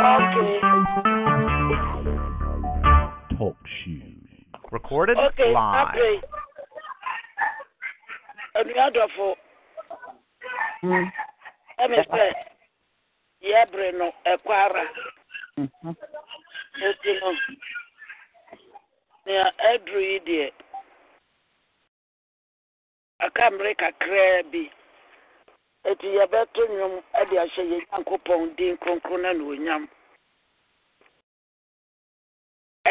Okay. Talk shoes. Recorded Okay, live. Hmm. Mm-hmm. okay. Anuadɔfo, ɛmi sɛ yɛbere no ɛkɔ ara. Eti no, nea ɛduru yi deɛ, aka mmere kakraa bi. eti yɛbɛto nnwom de ahyɛ yɛn nyankopɔn din kronkron na na onyam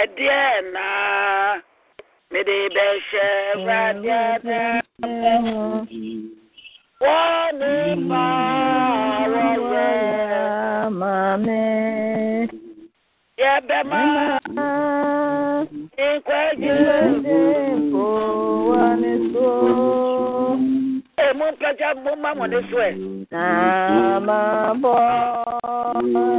ɛdeɛ naa mede bɛhyɛ awurade adamu wɔne ma wɔyɛ maame yɛbɛma nkwagye nko wɔne so emu mpagya momma mo ne so ɛ Namabo, Erade,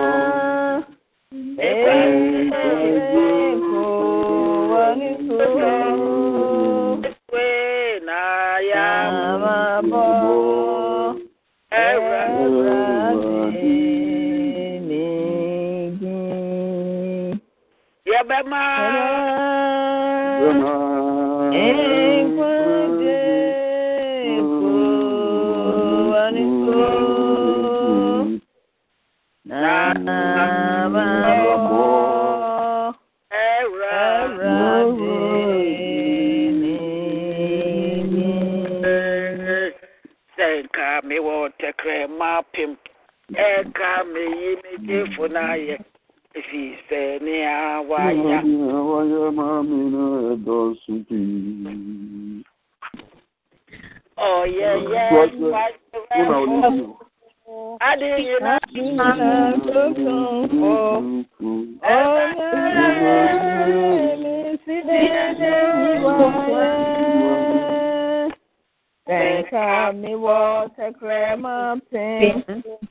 ɛfiri sɛ nea wayɛ ɔyɛyɛ wayɛ ade nyina Ẹ̀ka mi wọ tẹkẹrẹ máa pín. ɛka Anka me mi yi méjì fún ayẹ. ɛfiri sɛ Ìfẹ́ ni nea àwáyá máa mi náà dọ̀tún bèbèrè. Ọ̀yẹ̀yẹ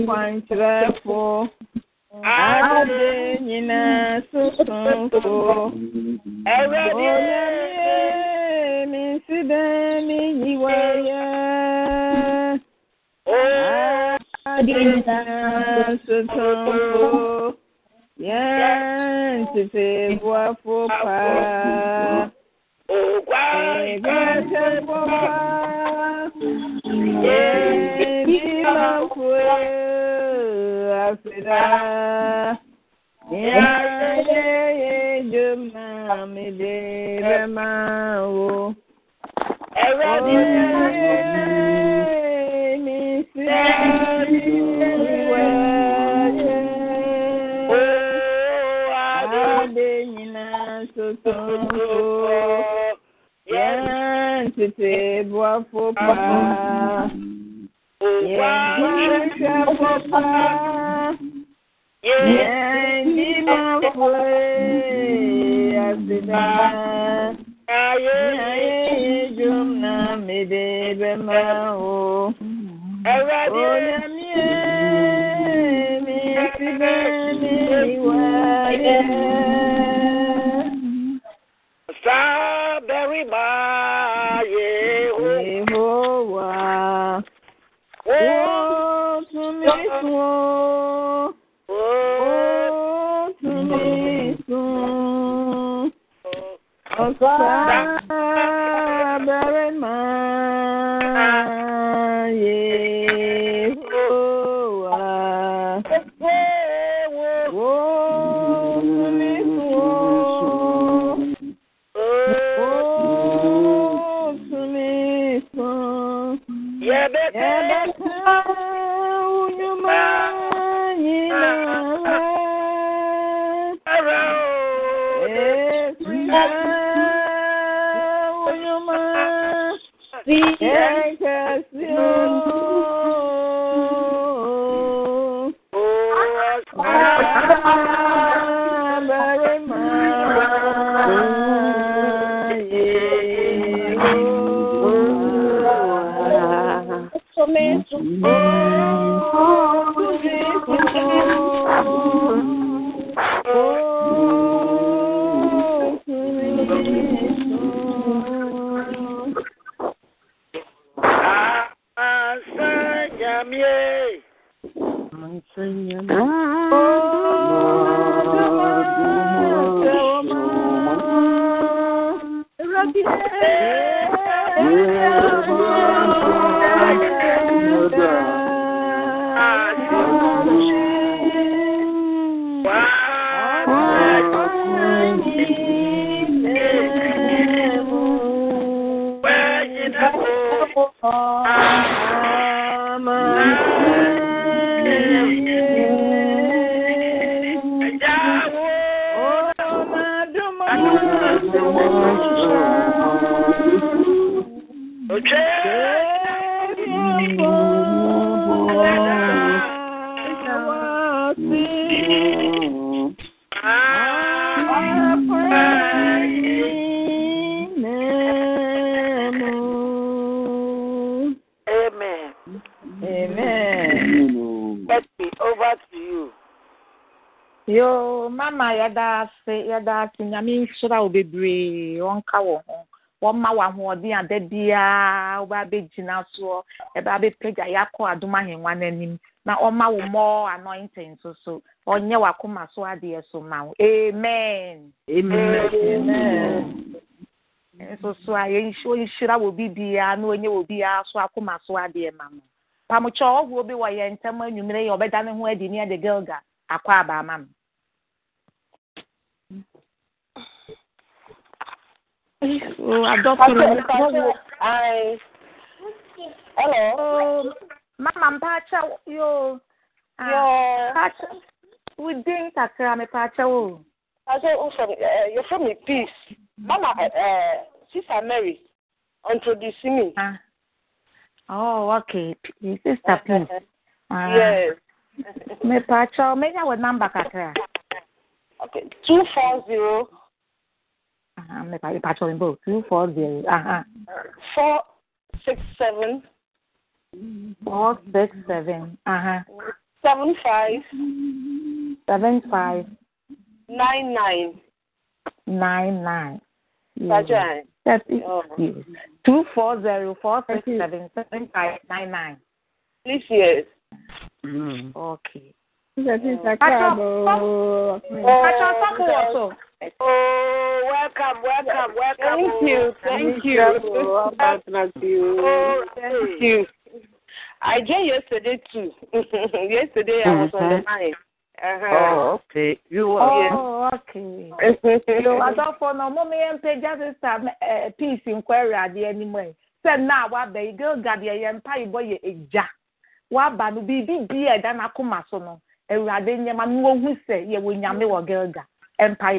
nkwankyerẹ́fo. Adé nyinaa sunsun fo. Ẹwurade Onyamie mi si dẹ́ mi yí wáyé. Adé nyinaa sunsun fo. Yẹn ti fi buafo paa. Ògùn Ìgbàjẹ́ fọ́ paa. Yẹ́nì fò àfìdá. Yẹ́yẹ́ jọ máa mi dé bẹ́ máa wò. Ẹwurade mi Onyamie mi ti bẹ́ ní ìwà yẹn. rima yeho Yehowa. wo Oh, to me so. wo Oh, to me so. Ɛnkɛse yo mama yɛda ase yɛda ase nyame nhyira wo bebree ɔnka wɔ ho wɔmma wo ahoɔden a da biara wobɛ abɛgyina soɔ ɛbɛ abɛpagya yɛakɔ adom ahengua no anim na ɔma wo more anointing nso so ɔnyɛ w'akoma so adeɛ so ma wo. Amen. Amen. nso so a yɛnhy- ɔnhyira wɔ bi biara na ɔnyɛ wɔ biara so akoma so adeɛ ma no pamokyɛ ɔhoɔ bi wɔ yɛn ntam anwummere yɛ ɔbɛda ne ho adi ne ɛde gilga akɔ aba ama Hi. Hello. mama mpakyɛ yo Ah, Yeah. mpakyɛ wo din kakra mepakyɛ wo I say, oh, from, uh, you're from me, peace. Mama, uh, Sister Mary, introduce me. Ah. oh okay P- sister please Ah, Yes. mepakyɛ menya wo number kakra Okay. Two four zero Uh-huh, ah, mepa- mepakyɛ wo mbo two four zero aha four six seven four six seven aha seven five seven five nine nine. nine nine That's right. That's it. Oh. Yes. Two four zero four six seven seven five nine nine. Please, yes. Okay. Pacho sọfọ wọ so. Oh, welcome, welcome, welcome. Thank you, thank you. Oh, thank you. I joined yesterday too. yesterday I was on the line. Uh-huh. okay. You Oh, okay. Yo, adọfo na ọmụ m ihe mpegya sista ẹ peace nkwari adeɛ anim ɛ sɛ nna a waba yi gilga deɛ yɛ mpa yi bɔ yɛ egya waba no biribi bi a ɛda n'akoma so no awurade nneɛma no wohu sɛ yɛwɔ nyame wɔ gilga mpa yi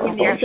Yeah.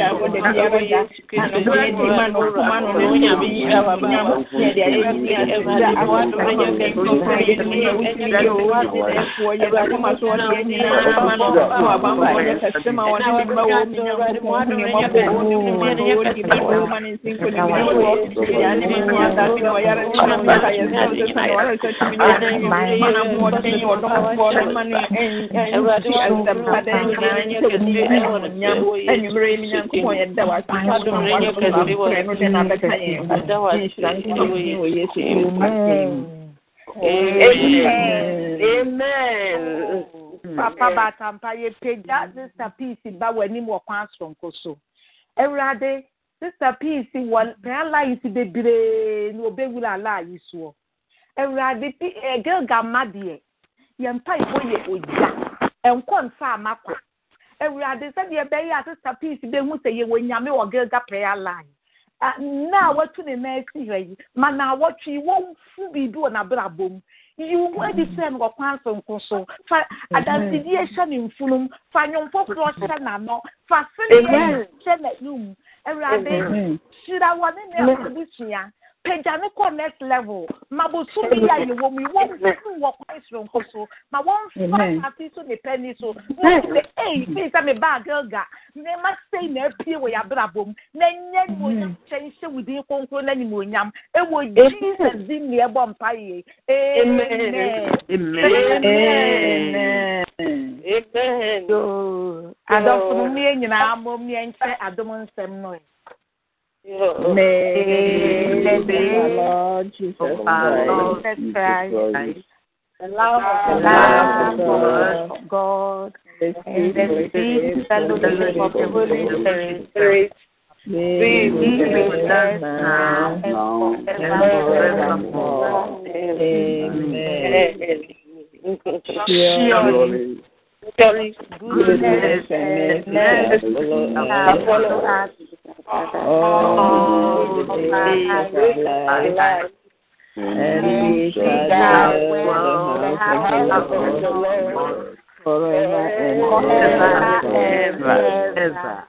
yɛde bebree mi nyankopɔn yɛda wase amen amen peace ba w'anim wɔ kwan soronko so awurade sister peace wɔ prayer lines bebree na obɛwura ala soɔ awurade pi ɛgilgama deɛ yɛmpa yɛbɔ yɛ ogya ɛnkɔ nfa amakɔ awurade sɛdeɛ ɛbɛyɛ a sister peace bɛhu sɛ yɛwɔ nyame wɔ gilga prayer line. Na a watu ne nan asi ha yi ma na awɔtwe wɔmfu biribi wɔ n'abrabɔ mu. Yiwu mu adi sɛ no wɔkwan sonko so fa adansidie hyɛ ne mfunum fa nnwomfoforɔ hyɛ n'ano fa sene hyɛ n'anum. Awurade hyira wɔ ne ne abusua pagya ne next level. Ma bosu bi a yɛ wɔ mu yi wɔn funu wɔ kwan soronko so. Ma wɔn fa ati so ne pɛni so. Wɔn sɛ eyi fi sɛ mi ba agilga ne ma sei na apie wɔ yabrabɔ mu. Na nye nimonyam kyɛn hyɛ wudin konkoro na nimonyam ewɔ jesus di nea ɛbɔ mpa yie amen. Amen. Amen. Adɔfo mu yɛ nyinaa mo mu yɛ nkyɛn adom nsɛm no yi. May the Lord Jesus Christ, the love of God, and the sweet fellowship of the Holy Spirit be with us now and forevermore. Amen. Surely, goodness and mercy shall follow us all the days of our life, and we shall dwell in the house of the Lord forever and ever.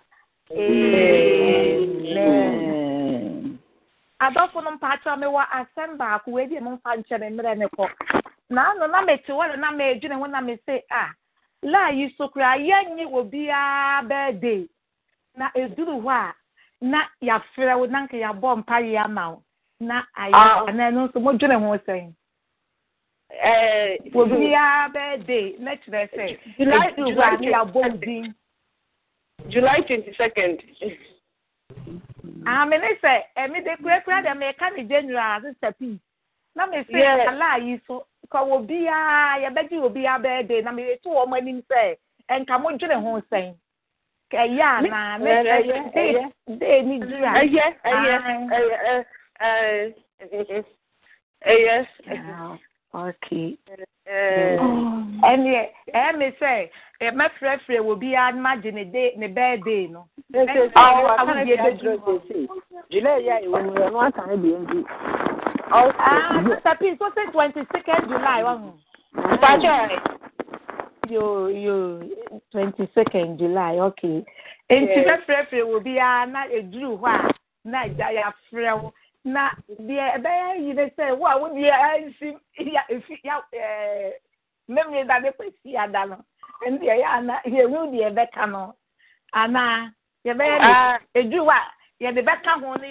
Amen. adɔfo no mpakyɛ me wɔ asɛm baako wei deɛ momfa nkyɛ me mmerɛ ne kɔ na ano na mete hɔ na na medwene ho na mese a laa yi so koraa yɛnye obiara bɛɛde na ɛduru hɔ a na yɛafrɛ wo na nka yɛabɔ mpayɛ ama wo. Na ayɛ ana ɛno nso modwene ho sɛn. Obiara bɛɛde na kyerɛ sɛ ɛduru hɔ a ne yɛabɔ wo din. July 22nd. ame ne sɛ ɛme de kurakura deɛ meka ne general sister p na me se Yes. ala yi so kawo biara yɛbɛgye obiara bɛyɛ de na meretu wɔn anim sɛ nka mo dwere ho nsɛn ɛyɛ anaa ne ɛyɛ dee ni di a ɛyɛ ɛyɛ ɛyɛ ɛyɛ okay. Ɛnneɛ ɛyɛ mi sɛ mɛfrɛfrɛ wɔ biara ma gye ne de ne bɛɛ dee no ɛnna awudie bɛ duro july yɛ a ewu no yɛ no ata ne deɛ nti ah sister p so say twenty second july wɔn. Mpakyɛ, yo yo twenty second july okay. Nti Yes. bɛfrɛfrɛ wɔ biara na eduru hɔ a na gya yɛafrɛ wo. Na deɛ ɛbɛyɛ yi ne sɛ wo a wo deɛ ansi ya efi ya ɛɛ mmemme da ne kwesi ada no. Nti ɛyɛ ana yɛhu deɛ ɛbɛka no. Ana yɛbɛyɛ Ah. ne eduru hɔ a yɛde bɛka ho ne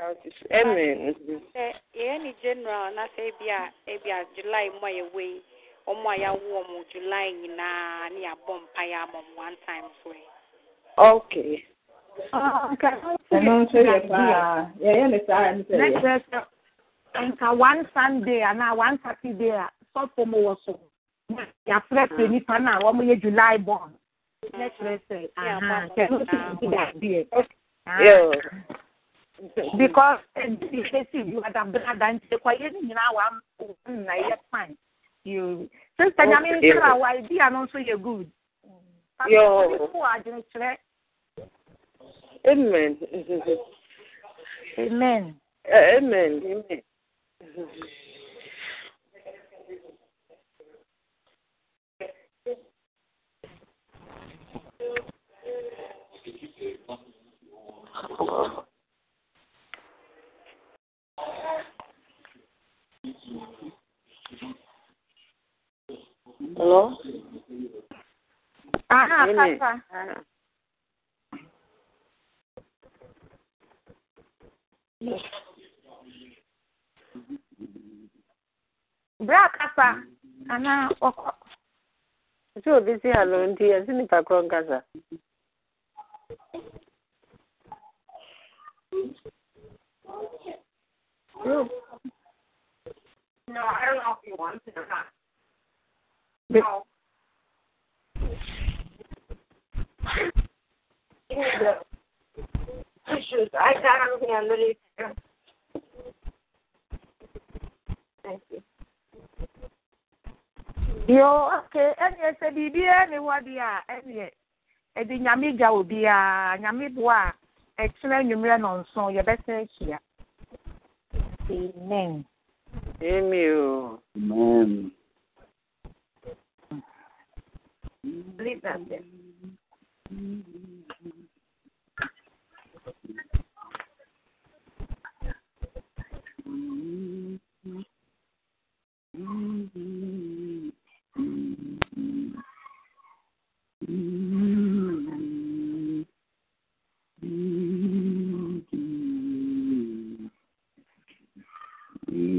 amen. sɛ yɛyɛ ne general na sɛ ebi a ebi a july mu a yɛwɔ yi wɔn a yɛawo wɔn july nyinaa ne yɛabɔ mpaeɛ ama wɔn one time so yi. Okay. Ɛno nso yɛ paa. Yɛyɛ ne saa ɛno sɛ na yɛ. kyerɛ sɛ nka one sunday anaa one saturday a sɔfo mu wɔ so na yɛafrɛfrɛ nnipa no a wɔn yɛ july born na kyerɛ sɛ aha kyerɛ no sɛ bi da adeɛ Yo. Because ɛdi esi bi wada brada nti kɔ yɛ ne nyinaa wa na yɛ fine you sista nyame Okay. nkyerɛ wa ebi ano nso yɛ good Yo. Amen. amen uh, Amen. Amen. Hello? Hello? Ah, Aha, Papa. Bra kapa. Ana wako. Sio bisi alondia, sini pa krongaza. Sio no i don't know if you want to or not. No. The tissues i got everything underneath here thank you. Yo okay ɛneɛ sɛ biribiara ne hɔ deɛ a ɛneɛ ɛde nyame gya obiara nyame boa a ɛkyerɛ nnwummerɛ nɔnson yɛbɛsɛ ahyia amen in you. Amen. Leave that. Mm-hmm.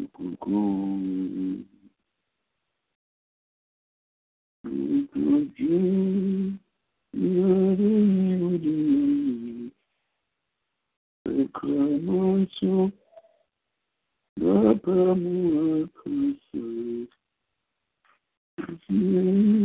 Thank goo goo. Goo The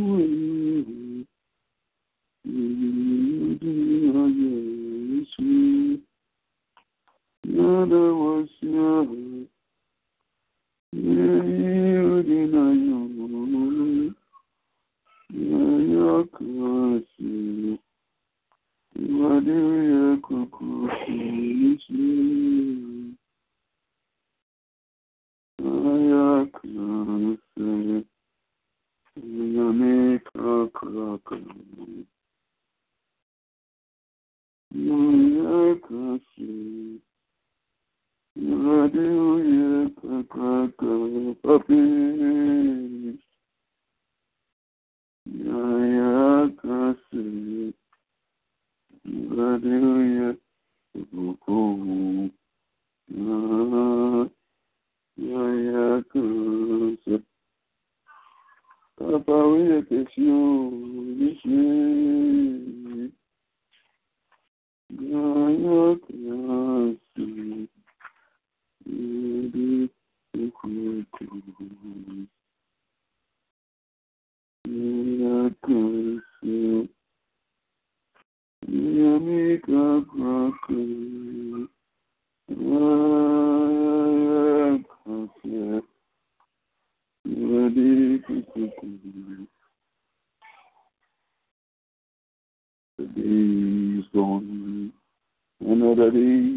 The.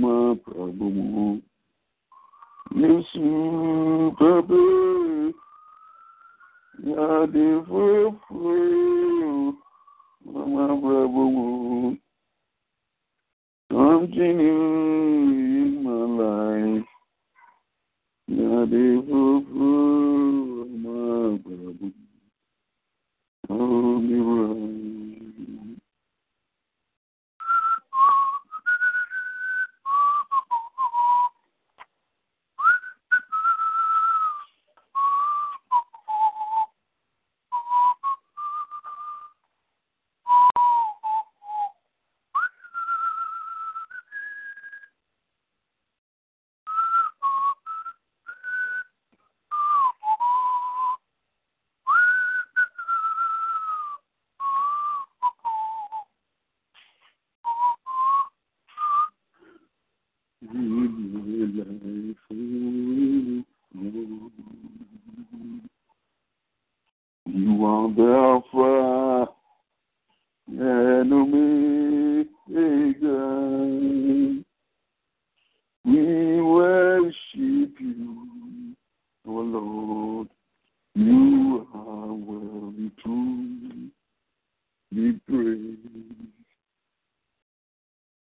मम प्रभुः निःसूपपे यादिपपे मम प्रभुः Something new in my life. Yadifufu, my brother. Oh, mirror.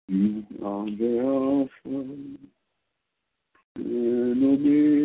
You are the Alpha and Omega.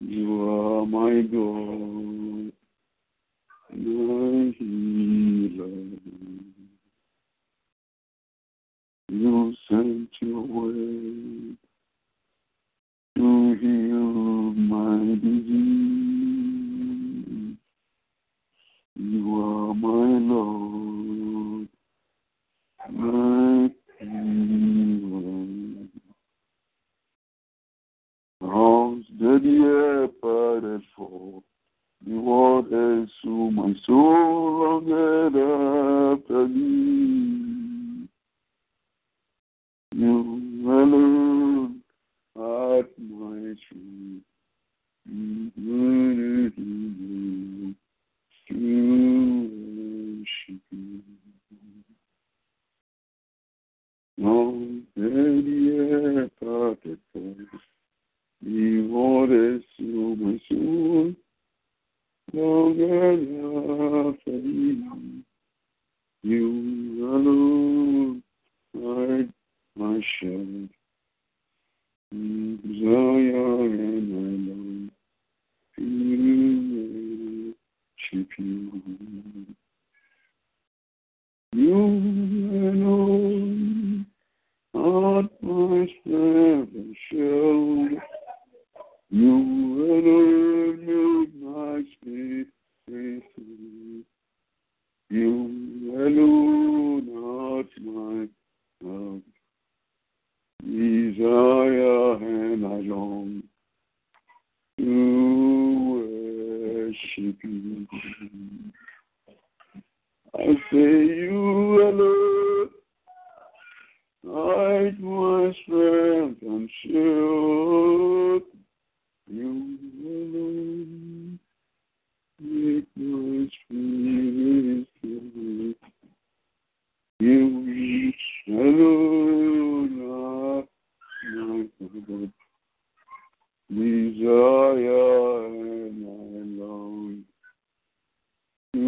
You are my God, my healer. You sent your word to heal my disease. You are my Lord, my healer. Arms that the parted for the waters to my soul longed after thee. You alone art my truth. To worship you. Arms that the parted for the waters to my soul longed after thee. You alone art my shepherd. Zion and I long to worship you. You alone art my strength and shield. You alone make my spirit faithful. You alone art my love. Desire and I long to worship you. I say you alone art my strength and shield. You alone make my spirit feel. You alone are my God. Desire and I long to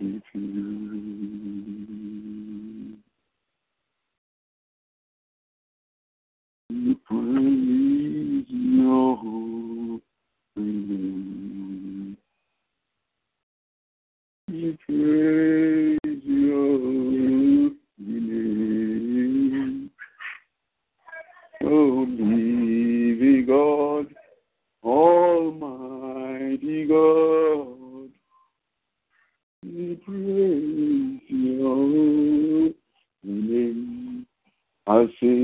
worship you. We praise your holy name. We praise your holy name. Oh, living God, Almighty God, we praise your holy name. I say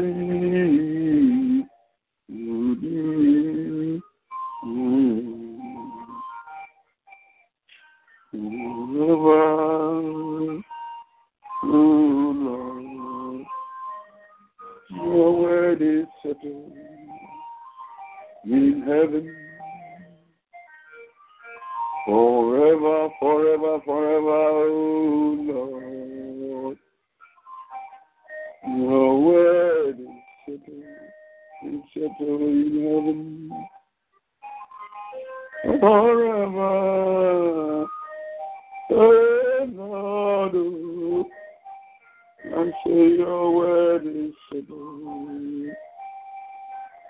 heaven forever, forever, forever, oh Lord. Your word is settled, settled in heaven forever. Oh Lord, oh, I say your word is settled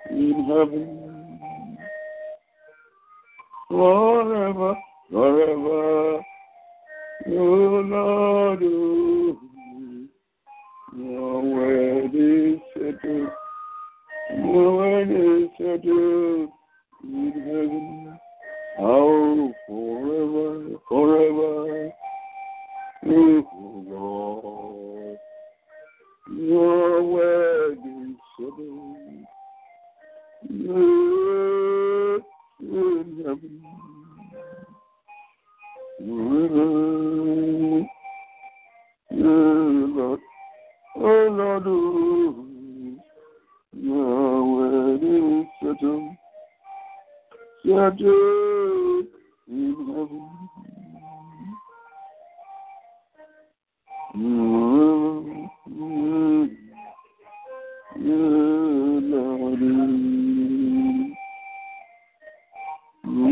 in heaven. Forever, forever, O Lord, your word is settled, your word is settled in heaven. Oh, forever, forever, oh Lord, your word is settled. Forever, oh Lord, oh Lord, oh, your is settled. Settled in heaven.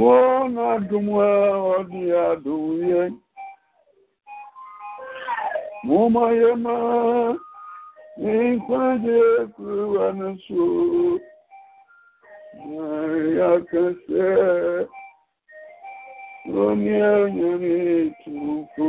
Wọ́n na dùn wẹ́ ọdún àdùn yẹn. Mo máa yẹ máa nǹkan jẹ́ kúrò wà ní sòrò. Màríà kẹsẹ̀ ló ní ẹ̀yìn ní ìtùkù.